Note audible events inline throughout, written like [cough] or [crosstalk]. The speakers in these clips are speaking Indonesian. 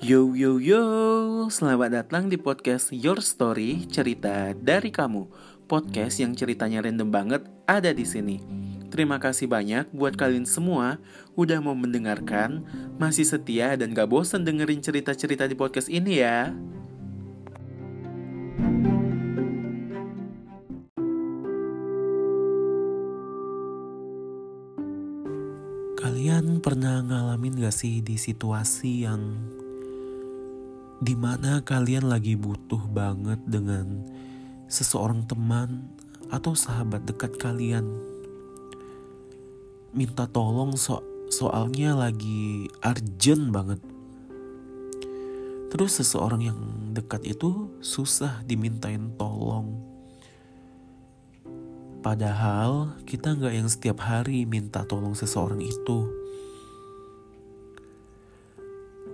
Yo yo yo, selamat datang di podcast Your Story, cerita dari kamu. Podcast yang ceritanya random banget ada di sini. Terima kasih banyak buat kalian semua udah mau mendengarkan, masih setia dan gak bosan dengerin cerita-cerita di podcast ini ya. Kalian pernah ngalamin gak sih di situasi yang di mana kalian lagi butuh banget dengan seseorang teman atau sahabat dekat kalian? Minta tolong so soalnya lagi urgent banget. Terus seseorang yang dekat itu susah dimintain tolong. Padahal kita nggak yang setiap hari minta tolong seseorang itu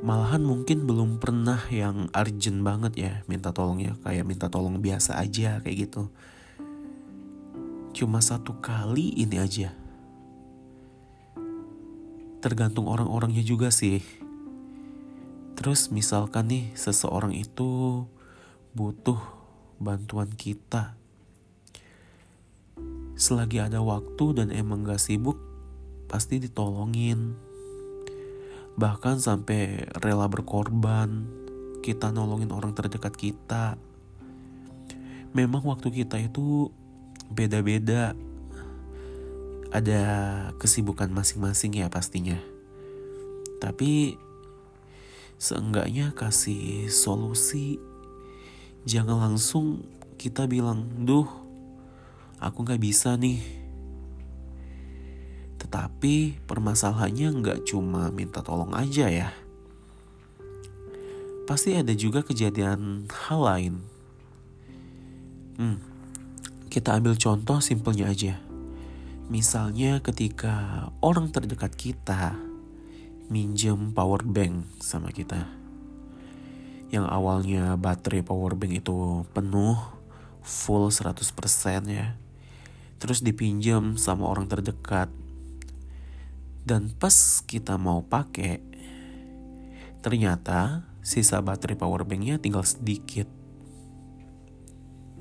malahan mungkin belum pernah yang urgent banget ya minta tolong ya kayak minta tolong biasa aja kayak gitu. Cuma satu kali ini aja. Tergantung orang-orangnya juga sih. Terus misalkan nih seseorang itu butuh bantuan kita. Selagi ada waktu dan emang gak sibuk pasti ditolongin bahkan sampai rela berkorban kita nolongin orang terdekat kita. Memang waktu kita itu beda-beda. Ada kesibukan masing-masing ya pastinya. Tapi seenggaknya kasih solusi. Jangan langsung kita bilang duh aku nggak bisa nih tetapi permasalahannya nggak cuma minta tolong aja ya. Pasti ada juga kejadian hal lain. Hmm, kita ambil contoh simpelnya aja. Misalnya ketika orang terdekat kita minjem power bank sama kita. Yang awalnya baterai power bank itu penuh, full 100% ya. Terus dipinjam sama orang terdekat dan pas kita mau pakai, ternyata sisa baterai power banknya tinggal sedikit.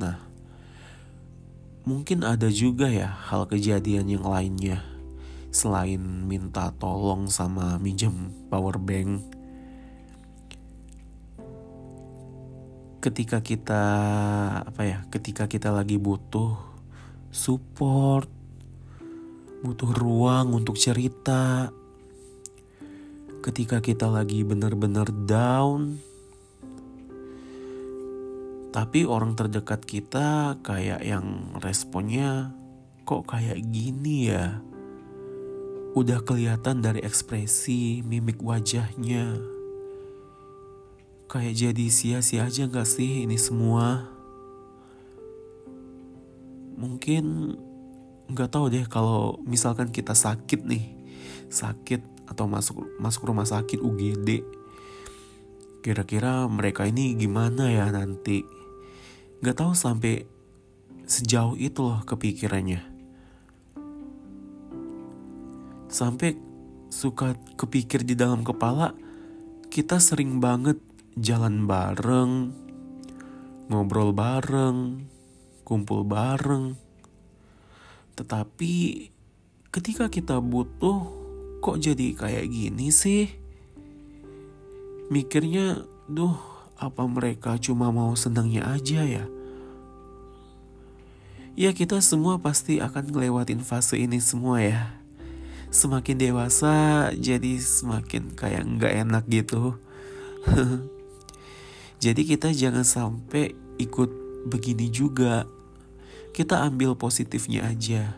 Nah, mungkin ada juga ya hal kejadian yang lainnya selain minta tolong sama minjem power bank. Ketika kita apa ya, ketika kita lagi butuh support butuh ruang untuk cerita. Ketika kita lagi benar-benar down, tapi orang terdekat kita kayak yang responnya kok kayak gini ya. Udah kelihatan dari ekspresi mimik wajahnya. Kayak jadi sia-sia aja gak sih ini semua? Mungkin nggak tahu deh kalau misalkan kita sakit nih sakit atau masuk masuk rumah sakit UGD kira-kira mereka ini gimana ya nanti? Nggak tahu sampai sejauh itu loh kepikirannya. Sampai suka kepikir di dalam kepala kita sering banget jalan bareng ngobrol bareng kumpul bareng tetapi ketika kita butuh kok jadi kayak gini sih? Mikirnya, duh, apa mereka cuma mau senangnya aja ya? Ya kita semua pasti akan ngelewatin fase ini semua ya. Semakin dewasa jadi semakin kayak nggak enak gitu. [laughs] jadi kita jangan sampai ikut begini juga kita ambil positifnya aja.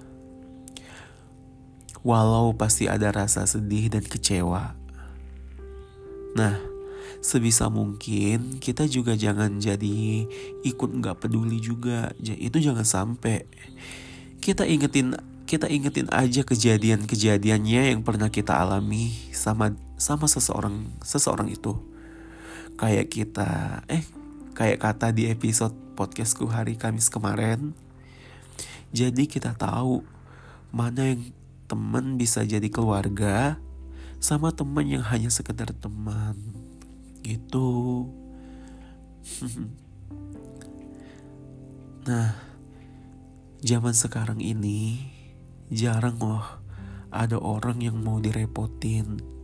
Walau pasti ada rasa sedih dan kecewa. Nah, sebisa mungkin kita juga jangan jadi ikut nggak peduli juga. Itu jangan sampai. Kita ingetin kita ingetin aja kejadian-kejadiannya yang pernah kita alami sama sama seseorang seseorang itu. Kayak kita eh kayak kata di episode podcastku hari Kamis kemarin, jadi kita tahu mana yang teman bisa jadi keluarga sama teman yang hanya sekedar teman. Gitu. [laughs] nah, zaman sekarang ini jarang loh ada orang yang mau direpotin